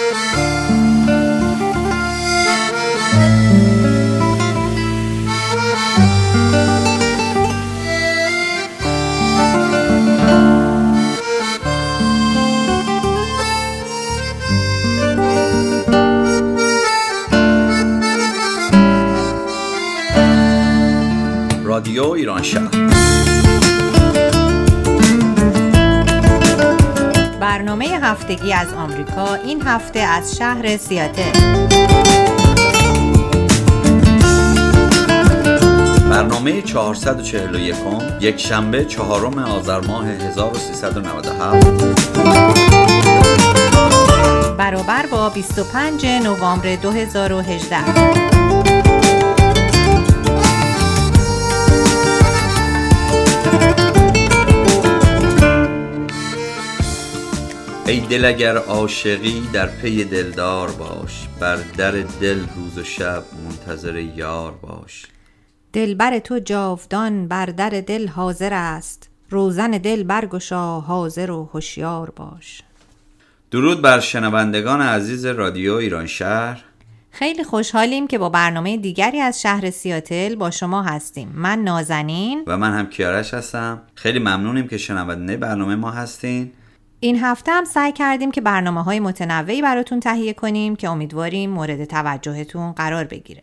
رادیو هفتگی از آمریکا این هفته از شهر سیاتل. برنامه 441 یک شنبه چهارم آذر ماه 1397 برابر با 25 نوامبر 2018 ای دل اگر عاشقی در پی دلدار باش بر در دل روز و شب منتظر یار باش. دلبر تو جاودان بر در دل حاضر است. روزن دل برگشا حاضر و هوشیار باش. درود بر شنوندگان عزیز رادیو ایران شهر. خیلی خوشحالیم که با برنامه دیگری از شهر سیاتل با شما هستیم. من نازنین. و من هم کیارش هستم. خیلی ممنونیم که شنونده برنامه ما هستین. این هفته هم سعی کردیم که برنامه های متنوعی براتون تهیه کنیم که امیدواریم مورد توجهتون قرار بگیره.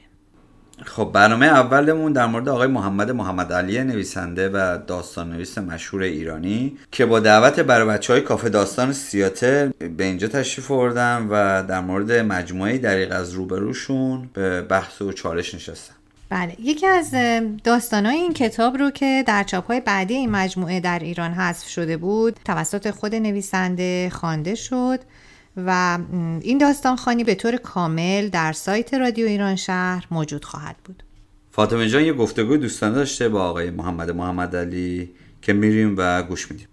خب برنامه اولمون در مورد آقای محمد محمد علی نویسنده و داستان نویس مشهور ایرانی که با دعوت برای بچه های کافه داستان سیاتل به اینجا تشریف آوردن و در مورد مجموعه دریق از روبروشون به بحث و چالش نشستن. بله. یکی از داستانهای این کتاب رو که در چاپهای بعدی این مجموعه در ایران حذف شده بود توسط خود نویسنده خوانده شد و این داستان خانی به طور کامل در سایت رادیو ایران شهر موجود خواهد بود. فاطمه جان یه گفتگوی دوستانه داشته با آقای محمد محمد علی که میریم و گوش میدیم.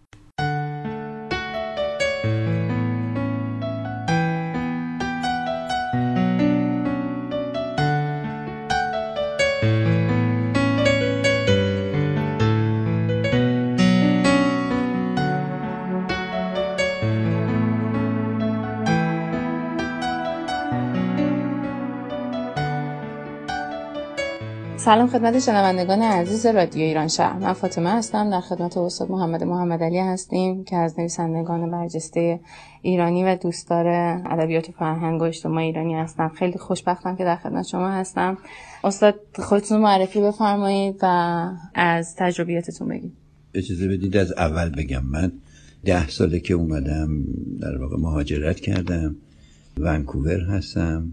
سلام خدمت شنوندگان عزیز رادیو ایران شهر. من فاطمه هستم. در خدمت استاد محمد محمد علی هستیم که از نویسندگان برجسته ایرانی و دوستدار ادبیات فرهنگ و اجتماع ایرانی هستم. خیلی خوشبختم که در خدمت شما هستم. استاد خودتون معرفی بفرمایید و از تجربیاتتون بگید. اجازه بدید از اول بگم. من ده ساله که اومدم در واقع مهاجرت کردم. ونکوور هستم.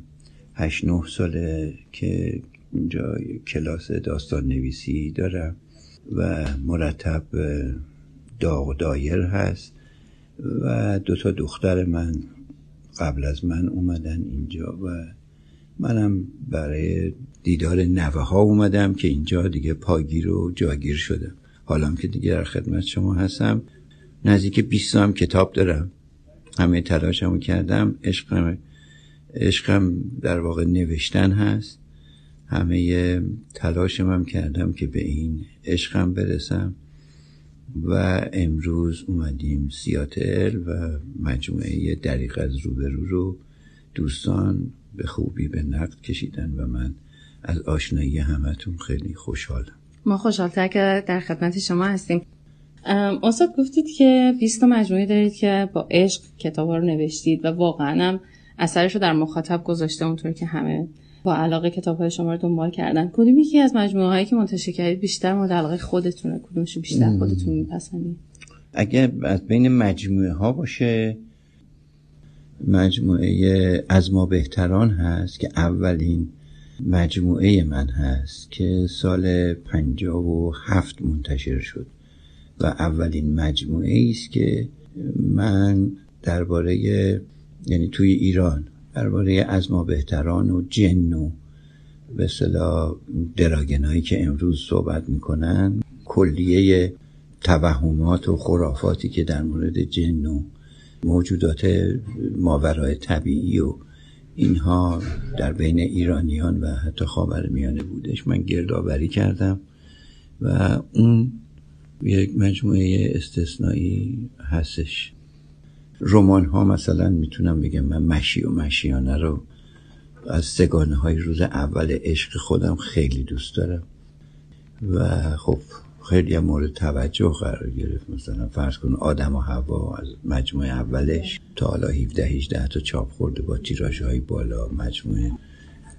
هشت نه ساله که اونجا کلاس داستان نویسی دارم و مرتب داغ دایر هست و دو تا دختر من قبل از من اومدن اینجا و منم برای دیدار نوه ها اومدم که اینجا دیگه پاگیر و جاگیر شدم. حالا که دیگه در خدمت شما هستم نزدیک 20 هم کتاب دارم. همه تلاشمو کردم. عشقم عشقم در واقع نوشتن هست. همه تلاشم هم کردم که به این عشقم برسم و امروز اومدیم سیاتل و مجموعه دریق از روبرو رو دوستان به خوبی به نقد کشیدن و من از آشنایی همتون خیلی خوشحالم. ما خوشحالتر که در خدمت شما هستیم. استاد گفتید که 20 مجموعه دارید که با عشق کتاب رو نوشتید و واقعا هم اثرش رو در مخاطب گذاشته اونطور که همه با علاقه کتاب های شما رو دنبال کردن. کدوم یکی از مجموعه هایی که منتشر کردید بیشتر مورد علاقه خودتونه؟ کدومش بیشتر خودتون میپسندید اگه از بین مجموعه ها باشه مجموعه از ما بهتران هست که اولین مجموعه من هست که سال پنجاب و هفت منتشر شد و اولین مجموعه است که من درباره یعنی توی ایران درباره از ما بهتران و جن و به صلاح دراگنایی که امروز صحبت می‌کنن کلیه توهمات و خرافاتی که در مورد جن و موجودات ماورای طبیعی و اینها در بین ایرانیان و حتی خاور میانه بودش. من گردآوری کردم و اون یک مجموعه استثنایی هستش. رمان ها مثلا می‌تونم بگم من مشی و مشیانه رو از سگانه های روز اول عشق خودم خیلی دوست دارم. و خب خیلی هم مورد توجه قرار گرفت. مثلا فرض کن آدم و هوا از مجموعه اولش تا حالا 17 18 تا چاپ خورده با تیراژ های بالا مجموعه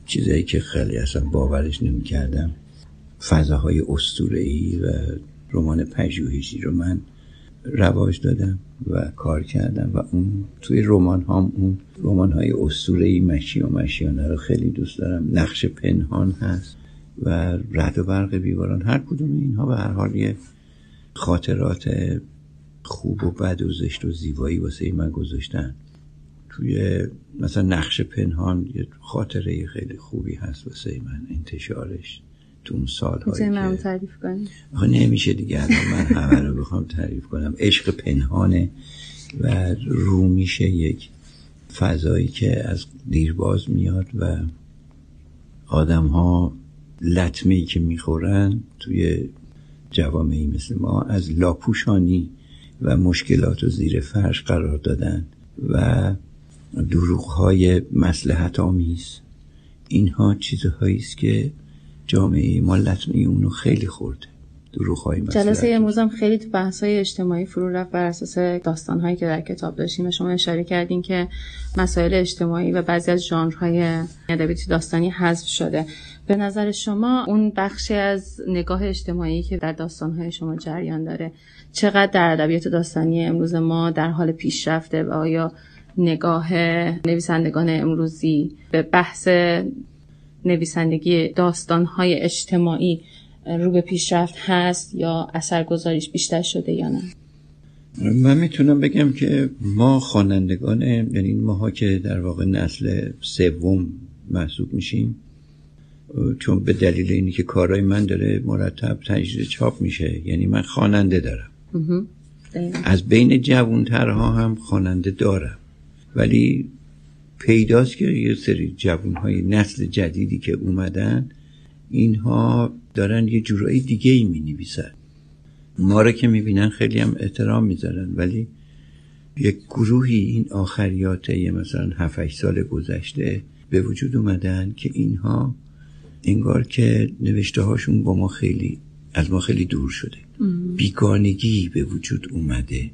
چیزایی که خیلی اصلا باورش نمی کردم فضاهای ای و رمان پژوهشی رو من رواج دادم و کار کردم و اون توی رمان هم اون رمان های ای مشی و مشیانه رو خیلی دوست دارم. نقش پنهان هست و رد و برق بیواران هر کدوم اینها به هر حال یه خاطرات خوب و بد و زشت و زیبایی واسه من گذاشتن. توی مثلا نقش پنهان یه خاطره خیلی خوبی هست واسه من انتشارش. تو اون سالهایی که تعریف کنی؟ نمیشه دیگه الان من همه رو بخوام تعریف کنم. عشق پنهانه و رو میشه یک فضایی که از دیرباز میاد و آدم ها لطمه ای که می‌خورن توی جوامعی مثل ما از لاپوشانی و مشکلات و زیر فرش قرار دادن و دروغ های مسلحت آمیز اینها چیزهایی است که جامعه ما لطمه اونو خیلی خورده. دروغ های جلسه امروز هم خیلی تو بحث های اجتماعی فرو رفت بر اساس داستان هایی که در کتاب داشتیم شما اشاره کردین که مسائل اجتماعی و بعضی از ژانرهای ادبیاتی داستانی حذف شده. به نظر شما اون بخشی از نگاه اجتماعی که در داستانهای شما جریان داره چقدر در ادبیات داستانی امروز ما در حال پیشرفته و آیا نگاه نویسندگان امروزی به بحث نویسندگی داستانهای اجتماعی رو به پیشرفت هست یا اثرگذاریش بیشتر شده یا نه؟ من می‌تونم بگم که ما خوانندگان یعنی ماها که در واقع نسل سوم محسوب میشیم چون به دلیل اینی که کارهای من داره مرتب تجدید چاپ میشه. یعنی من خواننده دارم. از بین جوانترها هم خواننده دارم. ولی پیداست که یه سری جوانهای نسل جدیدی که اومدن اینها دارن یه جورایی دیگه ای می نویسن ما رو که می‌بینن خیلی هم احترام می‌ذارن ولی یک گروهی این آخریات یه مثلا 7 سال گذشته به وجود اومدن که اینها انگار که نوشته هاشون با ما خیلی از ما خیلی دور شده. بیگانگی به وجود اومده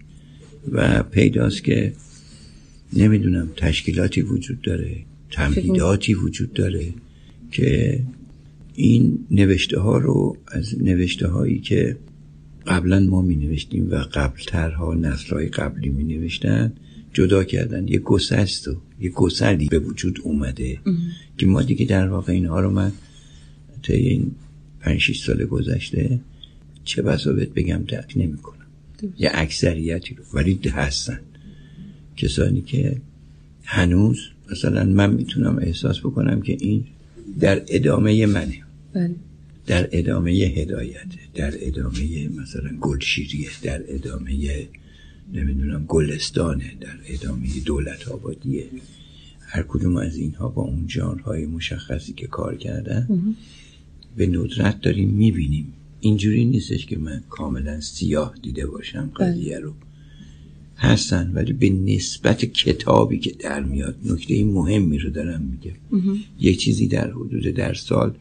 و پیداست که نمی‌دونم تشکیلاتی وجود داره تمهیداتی وجود داره که این نوشته ها رو از نوشته هایی که قبلا ما می نوشتیم و قبلترها نسل های قبلی می نوشتن جدا کردن. یه گسست و یه گسلی به وجود اومده که ما دیگه در واقع اینها رو من تا این پنج سال گذشته چه بسا بگم درک نمی کنم یه اکثریتی رو ولی هستن. کسانی که هنوز مثلا من می‌تونم احساس بکنم که این در ادامه منه. بله. در ادامه هدایت در ادامه مثلا گلشیریه در ادامه نمی‌دونم گلستانه در ادامه دولت آبادیه. هر کدوم از اینها با اون جانهای مشخصی که کار کردن به ندرت داریم می‌بینیم. اینجوری نیستش که من کاملا سیاه دیده باشم بله. قضیه رو. هستن ولی به نسبت کتابی که در میاد نکته مهمی رو دارم میگم. یه چیزی در حدود در سال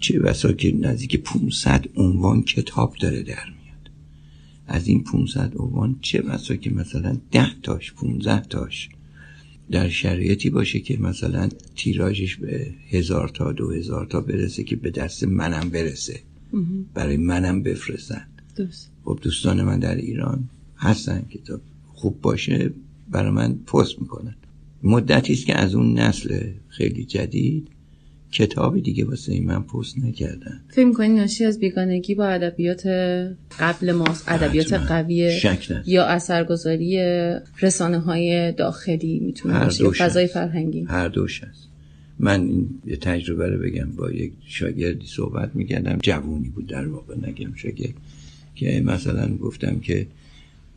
چه بسا که نزدیک 500 عنوان کتاب داره در میاد. از این 500 عنوان چه بسا که مثلا 10 تاش 15 تاش در شرایطی باشه که مثلا تیراژش به هزار تا دو هزار تا برسه که به دست منم برسه. برای منم بفرستن. خب دوستان من در ایران هستن کتاب خوب باشه برای من پست می‌کنن. مدتی است که از اون نسل خیلی جدید کتاب دیگه واسه من پست نکردن. فکر می‌کنی ناشی از بیگانگی با ادبیات قبل ماست؟ ادبیات قویه یا اثرگذاری رسانه های داخلی می‌تونه باشه فضای فرهنگی؟ هر دوش هست من یه تجربه رو بگم. با یک شاگردی صحبت می‌کردم. جوونی بود در واقع. نگم شاگرد. که مثلا گفتم که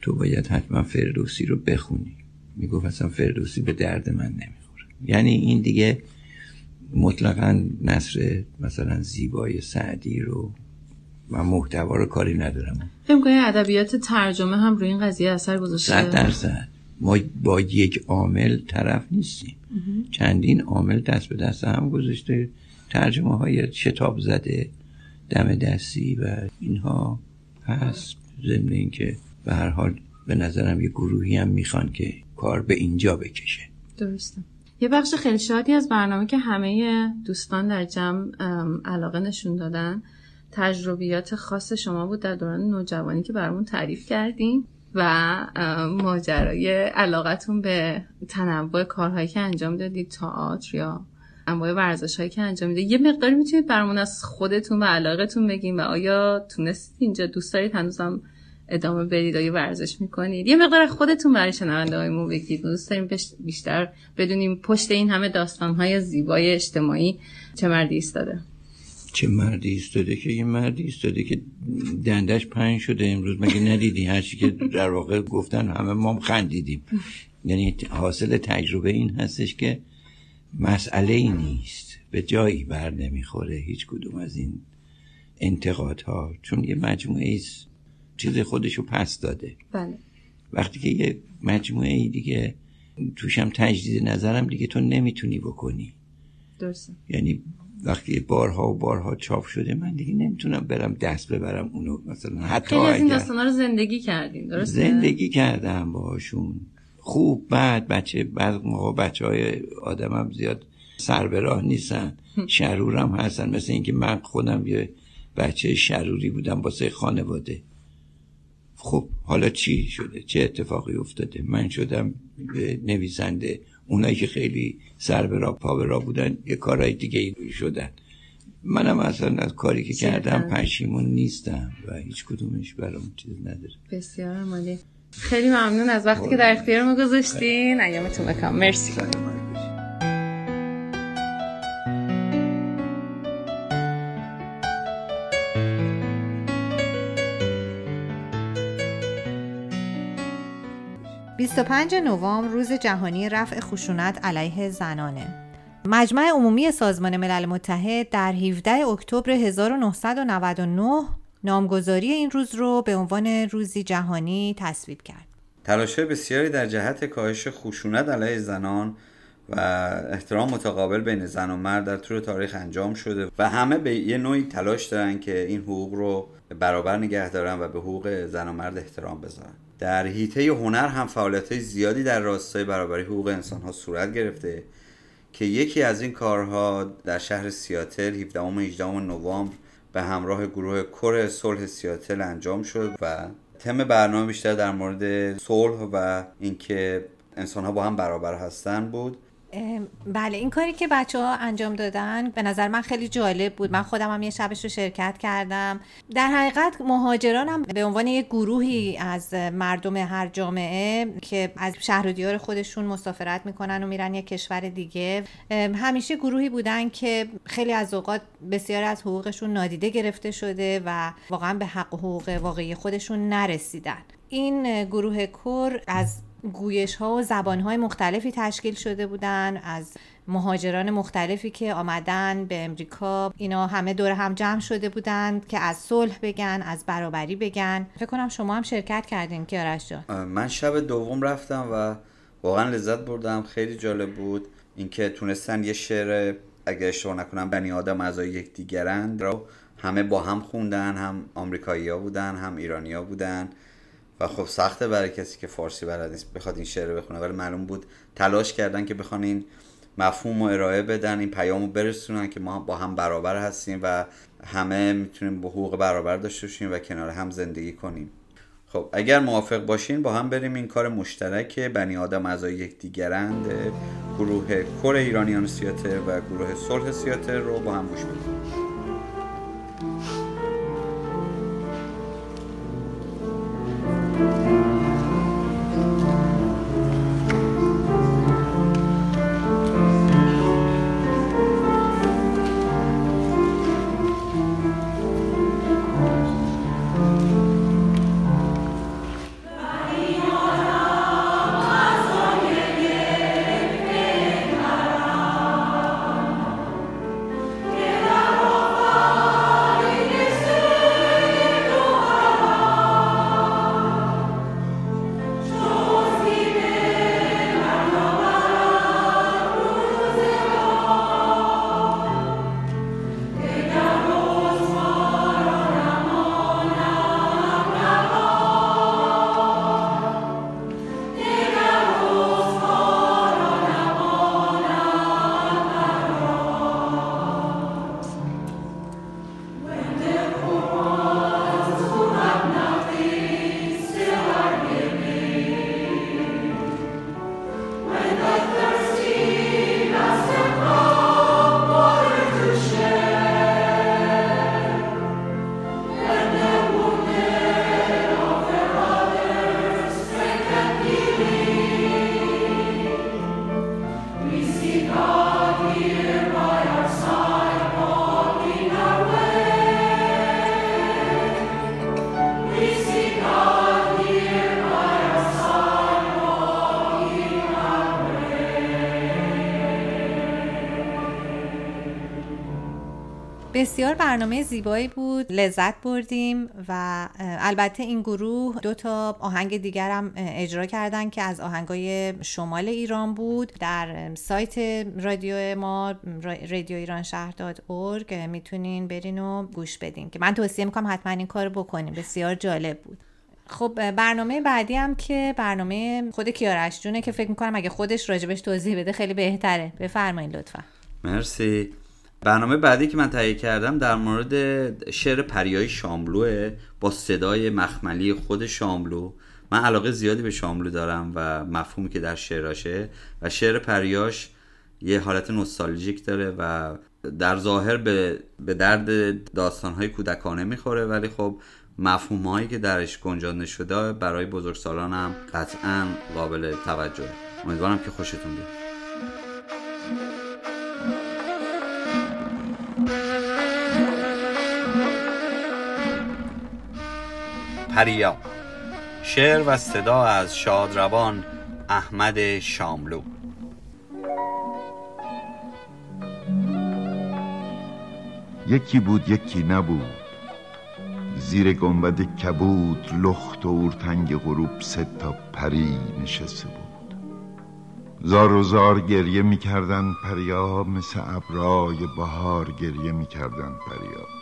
تو باید حتما فردوسی رو بخونی. می‌گفت اصلا فردوسی به درد من نمی‌خوره. یعنی این دیگه مطلقا نصر مثلا زیبای سعدی رو و محتوا رو کاری ندارم. فکر ادبیات ترجمه هم روی این قضیه اثر گذاشته؟ صد درصد. ما با یک عامل طرف نیستیم. چندین عامل دست به دست هم گذاشته. ترجمه های شتاب زده دم دستی و اینها هست. ضمن اینکه به هر حال به نظرم یه گروهی هم می‌خوان که کار به اینجا بکشه. درسته. یه بخش خیلی شادی از برنامه که همه دوستان در جمع علاقه نشون دادن تجربیات خاص شما بود در دوران نوجوانی که برامون تعریف کردیم و ماجرای علاقتون به تنوع کارهایی که انجام دادید تئاتر یا انواع ورزش هایی که انجام میده یه مقداری می‌تونید برامون از خودتون و علاقتون بگیم و آیا تونستید اینجا دوست دارید؟ هنوزم ادامه بدید آیا ورزش می‌کنید. یه مقدار خودتون برای شنونده های بگید. دوست داریم بیشتر بدونیم پشت این همه داستان های زیبای اجتماعی چه مردی ایستاده. چه مردی ایستاده که؟ یه مردی ایستاده که دندش پنج شده امروز. مگه ندیدی؟ هرچی که در واقع گفتن همه ما خندیدیم. یعنی حاصل تجربه این هستش که مسئله ای نیست. به جایی بر نمی‌خوره. هیچ کدوم از این انتقادها. چون یه مجموعه ایست چیز خودشو پس داده. بله. وقتی که یه مجموعه ای دیگه توشم تجدید نظرم دیگه تو نمی‌تونی بکنی. درسته. یعنی وقتی بارها و بارها چاپ شده من دیگه نمی‌تونم برم دست ببرم اونو. مثلا حتی خیلی از این داستانا رو زندگی کردین درسته؟ زندگی کردم باشون خوب بعد بچه بعد موقع بچه های آدمم زیاد سر به راه نیستن. شرورم هستن. مثل اینکه من خودم یه بچه شروری بودم واسه خانواده. خب حالا چی شده؟ چه اتفاقی افتاده؟ من شدم نویسنده. اونایی که خیلی سر به راه پا به راه بودن یه کارهای دیگه شدن. منم اصلا از کاری که کردم پشیمون نیستم و هیچ کدومش برام چیز نداره. بسیار عمالی خیلی ممنون از وقتی که در اختیار ما گذاشتین. ایامتون بکن مرسی. 25 نوامبر روز جهانی رفع خشونت علیه زنانه. مجمع عمومی سازمان ملل متحد در 17 اکتبر 1999 نامگذاری این روز رو به عنوان روزی جهانی تصویب کرد. تلاش بسیاری در جهت کاهش خشونت علیه زنان و احترام متقابل بین زن و مرد در طول تاریخ انجام شده و همه به یه نوعی تلاش دارن که این حقوق رو برابر نگه دارن و به حقوق زن و مرد احترام بذارن در حیطه هنر هم فعالیت زیادی در راستای برابری حقوق انسان ها صورت گرفته که یکی از این کارها در شهر سیاتل 17 و 18 نوامبر به همراه گروه کور صلح سیاتل انجام شد و تم برنامه بیشتر در مورد صلح و اینکه انسان ها با هم برابر هستن بود. بله این کاری که بچه ها انجام دادن به نظر من خیلی جالب بود. من خودم هم یه شبش رو شرکت کردم. در حقیقت مهاجران هم به عنوان یک گروهی از مردم هر جامعه که از شهر و دیار خودشون مسافرت می‌کنن و میرن یک کشور دیگه همیشه گروهی بودن که خیلی از اوقات بسیاری از حقوقشون نادیده گرفته شده و واقعا به حق و حقوق واقعی خودشون نرسیدن. این گروه کور از گویش ها و زبان های مختلفی تشکیل شده بودن از مهاجران مختلفی که آمدن به امریکا. اینا همه دور هم جمع شده بودند که از صلح بگن از برابری بگن. فکر کنم شما هم شرکت کردین کیارش جان. من شب دوم رفتم و واقعا لذت بردم. خیلی جالب بود اینکه تونستن یه شعر اگر اشتباه نکنم بنی آدم اعضای یکدیگرند رو همه با هم خوندن. هم آمریکایی‌ها بودن هم ایرانیا بودن. و خب سخته برای کسی که فارسی بلد نیست بخواد این شعر بخونه. ولی معلوم بود تلاش کردن که بخوان این مفهوم و ارائه بدن این پیامو برسونن که ما با هم برابر هستیم و همه می‌تونیم به حقوق برابر داشته باشیم و کنار هم زندگی کنیم. خب اگر موافق باشین با هم بریم این کار مشترک بنی آدم اعضای یکدیگرند گروه کور ایرانیان سیاتر و گروه صلح سیاتر رو با هم گوش بدیم. بسیار برنامه زیبایی بود. لذت بردیم و البته این گروه دو تا آهنگ دیگرم اجرا کردن که از آهنگای شمال ایران بود. در سایت رادیو ما رادیو ایران شهر داد ارگ می‌تونین برین و گوش بدین که من توصیه می‌کنم حتما این کار بکنیم بسیار جالب بود. خب برنامه بعدی هم که برنامه خود کیارش جونه که فکر می‌کنم اگه خودش راجبش توضیح بده خیلی بهتره. بفرمایید لطفا. مرسی. برنامه بعدی که من تهیه کردم در مورد شعر پریای شاملوه با صدای مخملی خود شاملو. من علاقه زیادی به شاملو دارم و مفهومی که در شعراشه و شعر پریاش یه حالت نوستالژیک داره و در ظاهر به, به درد داستانهای کودکانه می‌خوره. ولی خب مفهوم هایی که درش گنجانده شده برای بزرگسالان هم قطعا قابل توجه امیدوارم که خوشتون بیاد. پریا. شعر و صدا از شادروان احمد شاملو. یکی بود یکی نبود. زیر گنبد کبود لخت و اورتنگ غروب سه تا پری نشسته بود. زار و زار گریه می‌کردن پریا مثل ابرای بهار گریه می‌کردن پریا.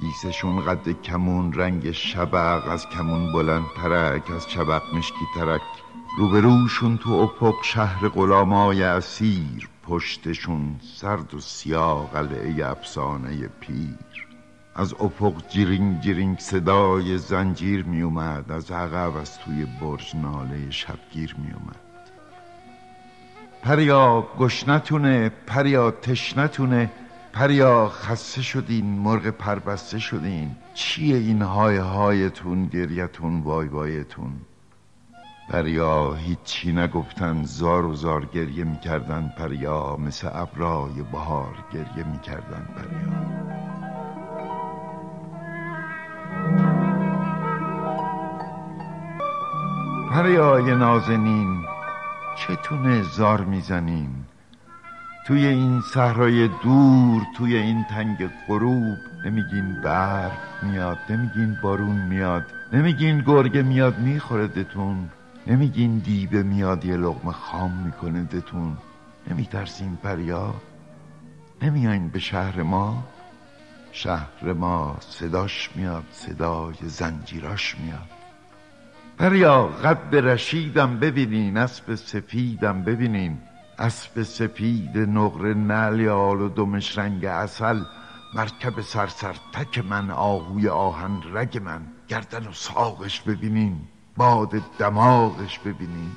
ایسشون قد کمون رنگ شبق از کمون بلند ترک از چبق مشکی ترک. روبروشون تو اپق شهر غلامای اسیر پشتشون سرد و سیاه قلعه افسانه پیر. از افق جیرینگ جیرینگ صدای زنجیر می اومد از عقب از توی برج ناله شبگیر می اومد پریا گشنتونه پریا تشنتونه پریا خسته شدین مرغ پربسته شدین. چیه این های هایتون گریتون وای وایتون؟ پریا هیچی نگفتن زار و زار گریه می‌کردن پریا. مثل ابرای بهار گریه می‌کردن پریا. پریای نازنین چتونه زار می‌زنین؟ توی این صحرای دور توی این تنگ غروب نمیگین برف میاد نمیگین بارون میاد نمیگین گرگه میاد می‌خوره دتون نمیگین دیبه میاد یه لغمه خام می‌کنه دتون نمیترسین پریا نمیاین به شهر ما شهر ما صداش میاد صدای زنجیراش میاد. پریا قد رشیدم ببینین اسب سفیدم ببینین. اسب سپید نقره نلیال و دمش رنگ اصل مرکب سرسر تک من آهوی آهن رگ من. گردن و ساقش ببینین باد دماغش ببینین.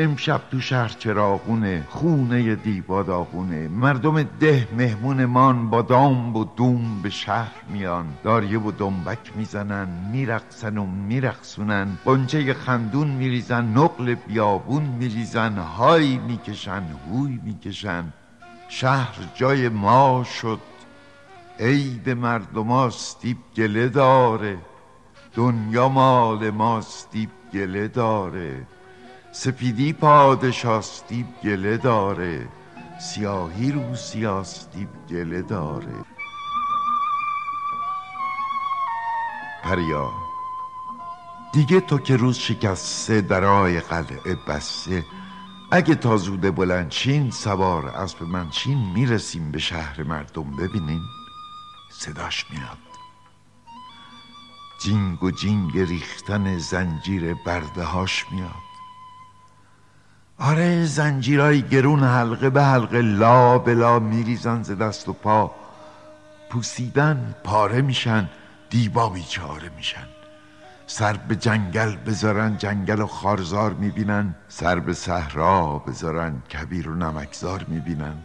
امشب تو شهر چراغونه خونه دیبا داغونه مردم ده مهمونمان با دام و دوم به شهر میان. داریه و دنبک می‌زنن میرقصن و میرقصونن. قنچه خندون میریزن نقل بیابون میریزن های می‌کشن هوی می‌کشن. شهر جای ما شد. عید مردم دیب گله داره. دنیا مال ماست گله داره. سپیدی پادشاستی گله داره سیاهی رو سیاستی گله داره. پریا دیگه تو که روز شکسته درای قلعه بسته اگه تا زوده بلندچین سوار اسب منچین می‌رسیم به شهر مردم ببینین. صداش میاد. جینگ و جینگ ریختن زنجیر بردهاش میاد. آره زنجیرای گرون حلقه به حلقه لا بلا میریزن ز دست و پا. پوسیدن پاره میشن دیبا بیچاره میشن. سر به جنگل بذارن جنگل و خارزار می‌بینن. سر به صحرا بذارن کبیر و نمکزار می‌بینن.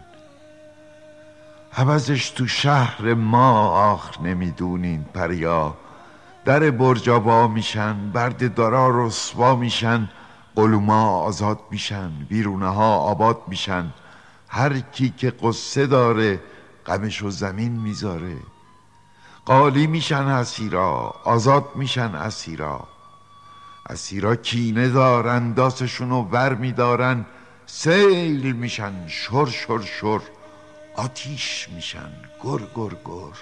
عوضش تو شهر ما آخ نمی‌دونین پریا. در برجابا میشن برد دارا رسوا میشن. قلوما آزاد میشن بیرونه ها آباد میشن. هر کی که قصه داره غمش و زمین می‌ذاره. قالی میشن اسیرا آزاد میشن اسیرا. اسیرا کینه دارن داسشون رو ور میدارن. سیل میشن شر شر شر. آتیش میشن گر گر گر.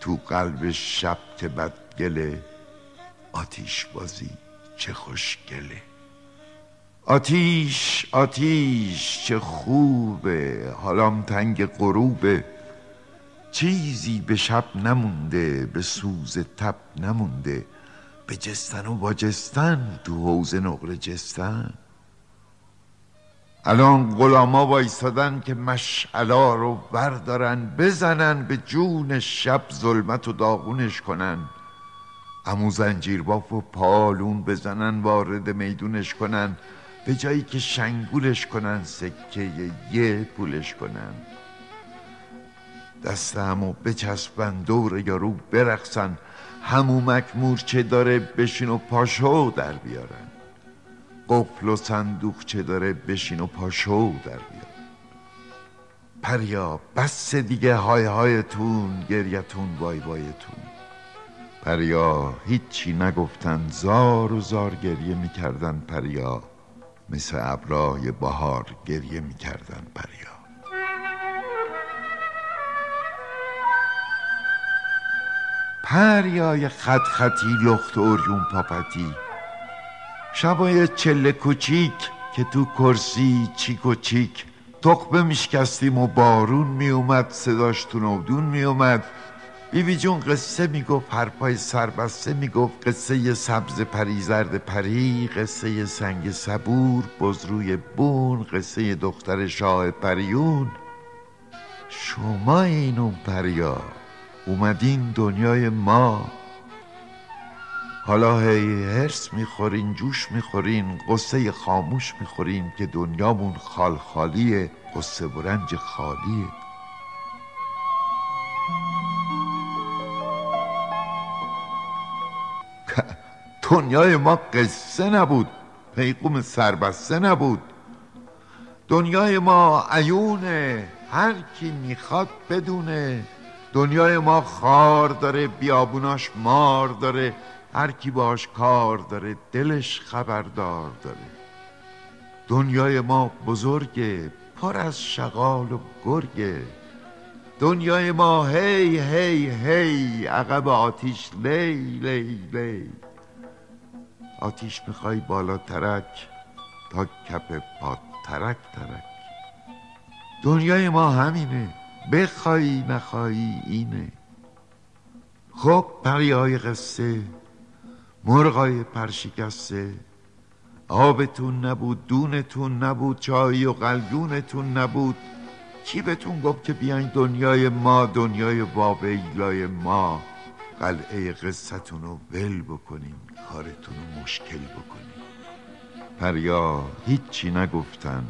تو قلب شب بد گله آتیش بازی. چه خوشگله. آتیش آتیش چه خوبه. حالام تنگ غروبه. چیزی به شب نمونده به سوز تب نمونده. به جستن و با جستن تو حوز نقره جستن. الان غلاما وایستادن که مشعلا رو بردارن بزنن به جون شب ظلمت و داغونش کنن. امو زنجیر باف و پالون بزنن وارد میدونش کنن. به جایی که شنگولش کنن سکه یه پولش کنن. دست همو بچسبن دور یارو برقصن. همومک مورچه داره بشین و پاشو در بیارن. قفل و صندوق چه داره بشین و پاشو در بیارن. پریا بس دیگه های هایتون گریتون وای وایتون. پریا هیچی نگفتن زار و زار گریه می‌کردن پریا. مثل ابرای بهار گریه می‌کردن پریا. پریای خط خطی لخت اوریون پاپتی. شبای چله کوچیک که تو کرسی چیک و چیک. تقبه میشکستیم و بارون میومد صداش تو نودون میومد بیبی جون قصه می‌گفت پای سربسته می‌گفت. قصه سبز پری زرد پری قصه سنگ صبور بزروی بون قصه دختر شاه پریون. شما این اون پریا اومدین دنیای ما. حالا هی هرس می‌خورین جوش می‌خورین قصه خاموش می‌خورین که دنیامون خال خالیه قصه و رنج خالیه. دنیای ما قصه نبود. پیقوم سربسته نبود. دنیای ما عیونه هر کی می‌خواد بدونه. دنیای ما خار داره بیابوناش مار داره. هر کی باش کار داره دلش خبردار داره. دنیای ما بزرگه پر از شغال و گرگه. دنیای ما هی هی هی عقب آتیش لی لی لی. آتیش می‌خوای بالا ترک تا کپ پا ترک ترک. دنیای ما همینه بخوایی نخوایی اینه. خب پریای قصه مرغای پرشکسته. آبتون نبود دونتون نبود چای و قلگونتون نبود. کی بهتون گفت که بیاین دنیای ما دنیای بابیلای ما؟ قلعه قصتون رو ول بکنین کارتون رو مشکل بکنین پریا هیچی نگفتن.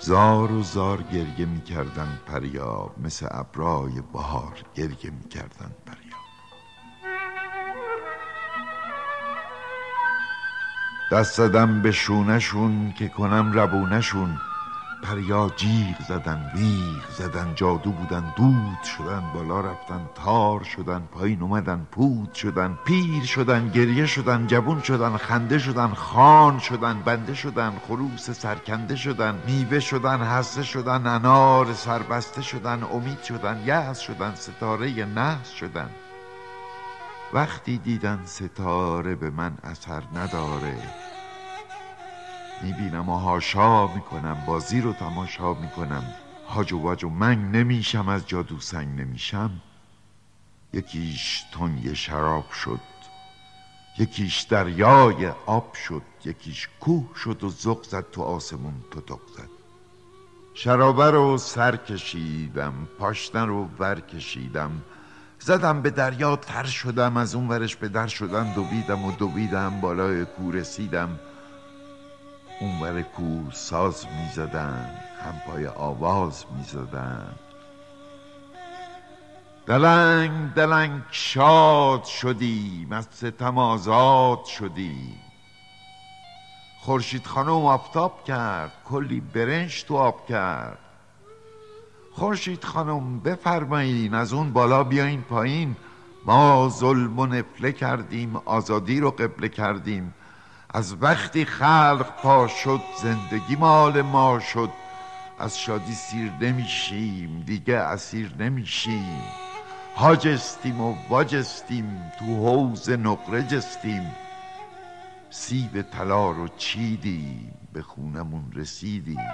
زار و زار گریه می‌کردن پریا. مثل ابرای بهار گریه می‌کردن پریا. دست زدم به شونشون که کنم ربونشون پریا جیغ زدن ویغ زدن جادو بودن دود شدن بالا رفتن تار شدن پایین اومدن پود شدن پیر شدن گریه شدن جبون شدن خنده شدن خان شدن بنده شدن خروس سرکنده شدن میوه شدن حسه شدن انار سربسته شدن امید شدن یأس شدن ستاره نحس شدن. وقتی دیدن ستاره به من اثر نداره می‌بینم و هاشا می‌کنم بازی رو تماشا می‌کنم. هاج و واج و منگ نمیشم از جادو سنگ نمیشم. یکیش تنگ شراب شد یکیش دریای آب شد یکیش کوه شد و زق زد تو آسمون تو زد. شرابه رو سر کشیدم پاشتن رو ور کشیدم. زدم به دریا تر شدم از اون ورش به در شدم. دویدم و دویدم بالای کو رسیدم. اونور کو ساز می‌زدن هم پای آواز می‌زدن. دلنگ دلنگ شاد شدیم از ستم آزاد شدیم. خورشید خانم آفتاب کرد کلی برنج تو آب کرد. خورشید خانم بفرمایین از اون بالا بیاین پایین. ما ظلم و نفله کردیم آزادی رو قبله کردیم. از وقتی خلق پا شد زندگی مال ما شد. از شادی سیر نمیشیم دیگه اسیر نمیشیم. هاجستیم و واجستیم تو حوز نقره جستیم. سیب طلا رو چیدیم به خونمون رسیدیم.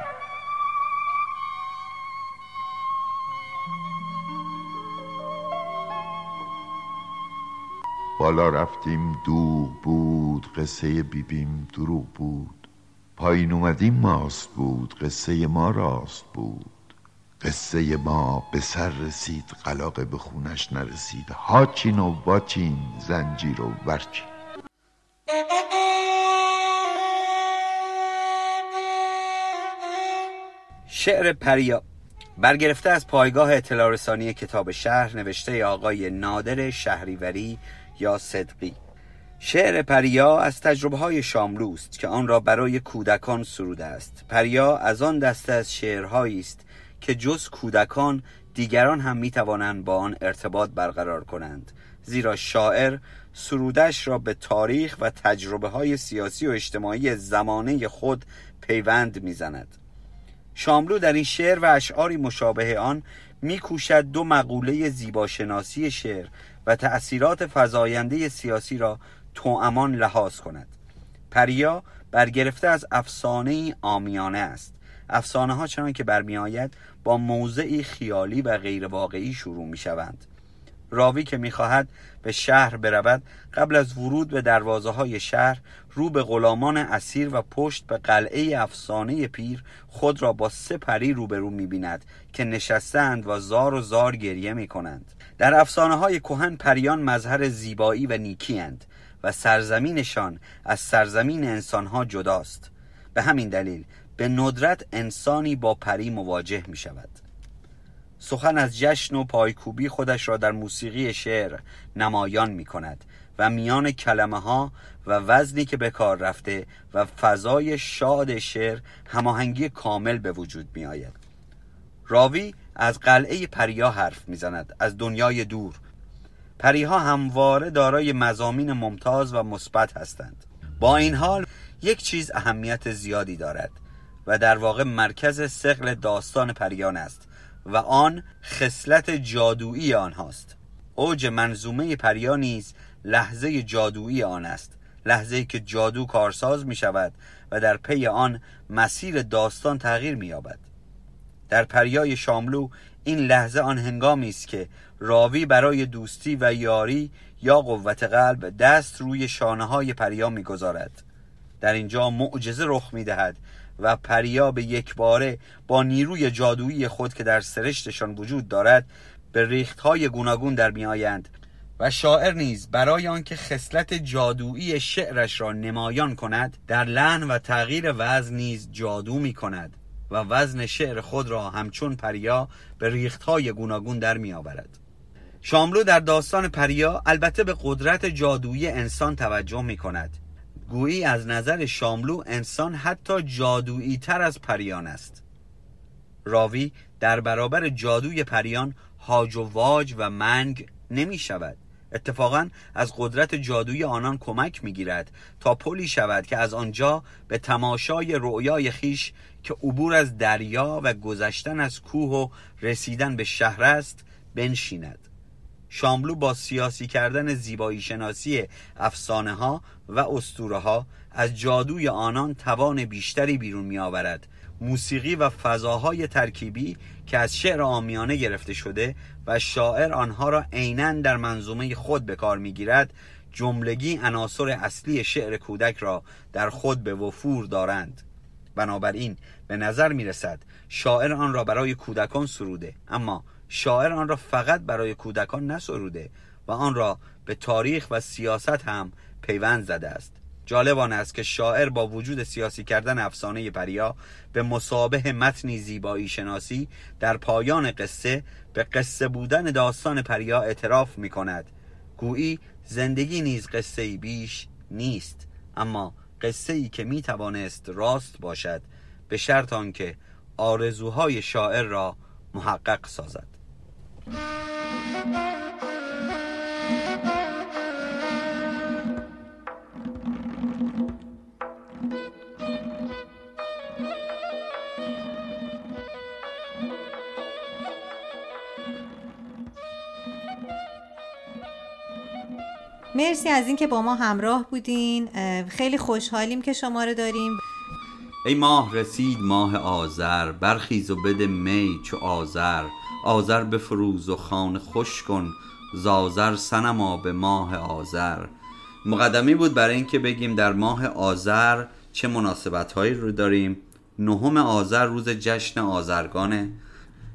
بالا رفتیم دوغ بود قصه بیبیم دروغ بود. پایین اومدیم ماست بود قصه ما راست بود. قصه ما به سر رسید قلاقه به خونش نرسید. هاچین و واچین زنجیر و ورچین شعر پریا. برگرفته از پایگاه اطلاع رسانی کتاب شهر نوشته آقای نادر شهریوری یا صدقی. شعر پریا از تجربه های شاملوست که آن را برای کودکان سروده است. پریا از آن دسته از شعرهایی است که جز کودکان دیگران هم می توانند با آن ارتباط برقرار کنند. زیرا شاعر سرودش را به تاریخ و تجربه های سیاسی و اجتماعی زمانه خود پیوند می‌زند. شاملو در این شعر و اشعاری مشابه آن میکوشد دو مقوله زیباشناسی شعر و تأثیرات فزاینده سیاسی را توامان لحاظ کند. پریا برگرفته از افسانه آمیانه است. افسانه ها چنان که برمیآید با موضعی خیالی و غیر واقعی شروع می شوند. راوی که می‌خواهد به شهر برود قبل از ورود به دروازه های شهر رو به غلامان اسیر و پشت به قلعه افسانه پیر خود را با سه پری روبرو می‌بیند که نشستند و زار و زار گریه می‌کنند در افسانه های کهن پریان مظهر زیبایی و نیکی اند و سرزمینشان از سرزمین انسانها جداست. به همین دلیل به ندرت انسانی با پری مواجه می شود سخن از جشن و پایکوبی خودش را در موسیقی شعر نمایان می کند و میان کلمه ها و وزنی که به کار رفته و فضای شاد شعر هماهنگی کامل به وجود می آید راوی از قلعه پریا حرف می‌زند از دنیای دور. پریها همواره دارای مزامین ممتاز و مثبت هستند. با این حال یک چیز اهمیت زیادی دارد و در واقع مرکز سقل داستان پریان است و آن خصلت جادویی آنهاست. اوج منظومه پریا نیز لحظه جادویی آن است لحظه که جادو کارساز می شود و در پی آن مسیر داستان تغییر می یابد در پریای شاملو این لحظه آن هنگامی است که راوی برای دوستی و یاری یا قوت قلب دست روی شانه های پریا می‌گذارد. در اینجا معجزه رخ می‌دهد و پریا به یک باره با نیروی جادویی خود که در سرشتشان وجود دارد به ریختهای گوناگون در میآیند و شاعر نیز برای آنکه خصلت جادویی شعرش را نمایان کند در لحن و تغییر وزن نیز جادو می کند و وزن شعر خود را همچون پریا به ریختهای گوناگون در می آورد. شاملو در داستان پریا البته به قدرت جادویی انسان توجه می کند گویی از نظر شاملو انسان حتی جادویی تر از پریان است. راوی در برابر جادوی پریان هاج و واج و منگ نمی شود اتفاقا از قدرت جادوی آنان کمک می گیرد تا پلی شود که از آنجا به تماشای رؤیای خیش که عبور از دریا و گذشتن از کوه و رسیدن به شهر است بنشیند. شاملو با سیاسی کردن زیبایی شناسی افسانه ها و استوره ها از جادوی آنان توان بیشتری بیرون می آورد موسیقی و فضاهای ترکیبی که از شعر آمیانه گرفته شده و شاعر آنها را عینا در منظومه خود به کار می‌گیرد جملگی عناصر اصلی شعر کودک را در خود به وفور دارند. بنابراین به نظر می رسد شاعر آن را برای کودکان سروده اما شاعر آن را فقط برای کودکان نسروده و آن را به تاریخ و سیاست هم پیوند زده است. جالب آن است که شاعر با وجود سیاسی کردن افسانه پریا به مسابه متنی زیبایی شناسی در پایان قصه به قصه بودن داستان پریا اعتراف می کند گویی زندگی نیز قصه بیش نیست اما قصه ای که می توانست راست باشد به شرط آنکه آرزوهای شاعر را محقق سازد. مرسی از اینکه با ما همراه بودین. خیلی خوشحالیم که شما رو داریم. ای ماه رسید ماه آذر. برخیز و بده می چو آذر. آذر بفروز و خانه خوش کن. زازر سنما به ماه آذر. مقدمی بود برای اینکه بگیم در ماه آذر چه مناسبت هایی رو داریم. نهم آذر روز جشن آذرگانه.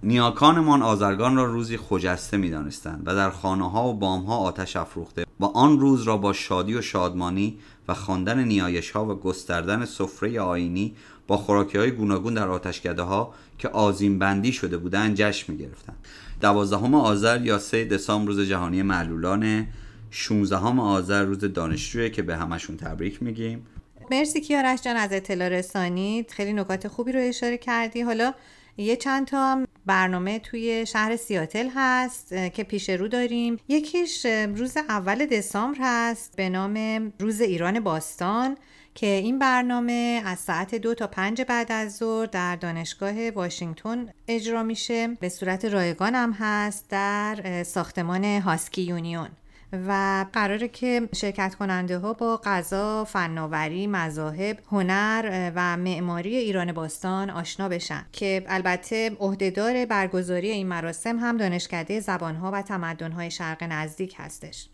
نیاکانمان آذرگان را روزی خجسته می دانستند و در خانه ها و بام ها آتش افروخته و آن روز را با شادی و شادمانی و خواندن نیایش ها و گستردن سفره آینی با خوراکی های گوناگون در آتشکده ها که آزیم بندی شده بودند جشن می گرفتند دوازدهم آذر یا سه دسامبر روز جهانی معلولانه 16 آذر روز دانشجویه که به همشون تبریک میگیم. مرسی کیارش جان از اطلاع رسانید خیلی نکات خوبی رو اشاره کردی. حالا یه چند تا هم برنامه توی شهر سیاتل هست که پیش رو داریم. یکیش روز اول دسامبر هست به نام روز ایران باستان که این برنامه از ساعت دو تا پنج بعد از ظهر در دانشگاه واشنگتن اجرا میشه. به صورت رایگان هم هست در ساختمان هاسکی یونیون. و قراره که شرکت کننده ها با غذا، فناوری، مذاهب، هنر و معماری ایران باستان آشنا بشن. که البته عهدهدار برگزاری این مراسم هم دانشکده زبانها و تمدنهای شرق نزدیک هستش.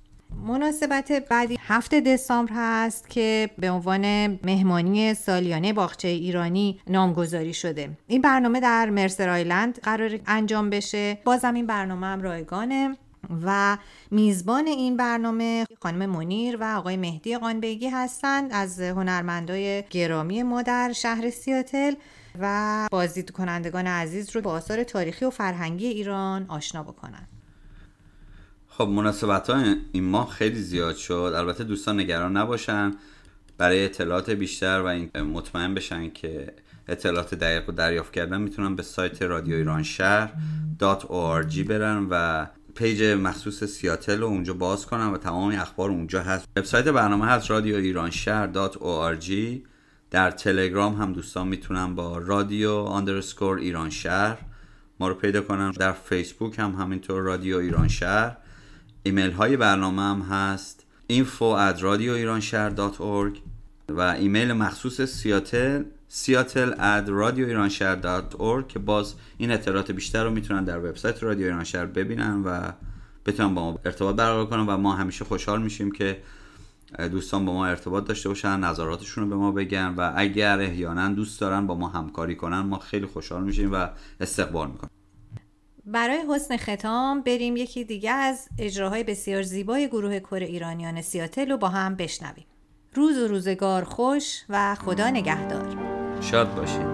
مناسبت بعدی هفته دسامبر هست که به عنوان مهمانی سالیانه باغچه ایرانی نامگذاری شده. این برنامه در مرسر آیلند قرار انجام بشه. بازم این برنامه هم رایگانه. و میزبان این برنامه خانم منیر و آقای مهدی قانبیگی هستند از هنرمندای گرامی ما در شهر سیاتل و بازدید کنندگان عزیز رو با آثار تاریخی و فرهنگی ایران آشنا بکنن. خب مناسبت ها این ماه خیلی زیاد شد. البته دوستان نگران نباشن. برای اطلاعات بیشتر و این مطمئن بشن که اطلاعات دقیق رو دریافت کردن می‌تونن به سایت رادیو ایران شهر .org برن و page مخصوص سیاتل رو اونجا باز کنن و تمام اخبار اونجا هست. وبسایت برنامه هست رادیو ایران شهر در تلگرام هم دوستان می‌تونن با رادیو underscore ایران شهر ما رو پیدا کنن. در فیسبوک هم همینطور رادیو ایران شهر. ایمیل های برنامه هم هست. info at radioiranshahr.org و ایمیل مخصوص سیاتل سیاتل اد رادیو ایران که باز این اطلاعات بیشتر رو می‌تونن در وبسایت رادیو ایران شهر ببینن و بتونن با ما ارتباط برقرار کنن و ما همیشه خوشحال میشیم که دوستان با ما ارتباط داشته باشن نظراتشون رو به ما بگن و اگر احیانا دوست دارن با ما همکاری کنن ما خیلی خوشحال میشیم و استقبال می‌کنیم. برای حسن ختام بریم یکی دیگه از اجراهای بسیار زیبای گروه کره ایرانیان سیاتل رو با هم بشنویم. روز و روزگار خوش و خدا نگهدار. شاد باشید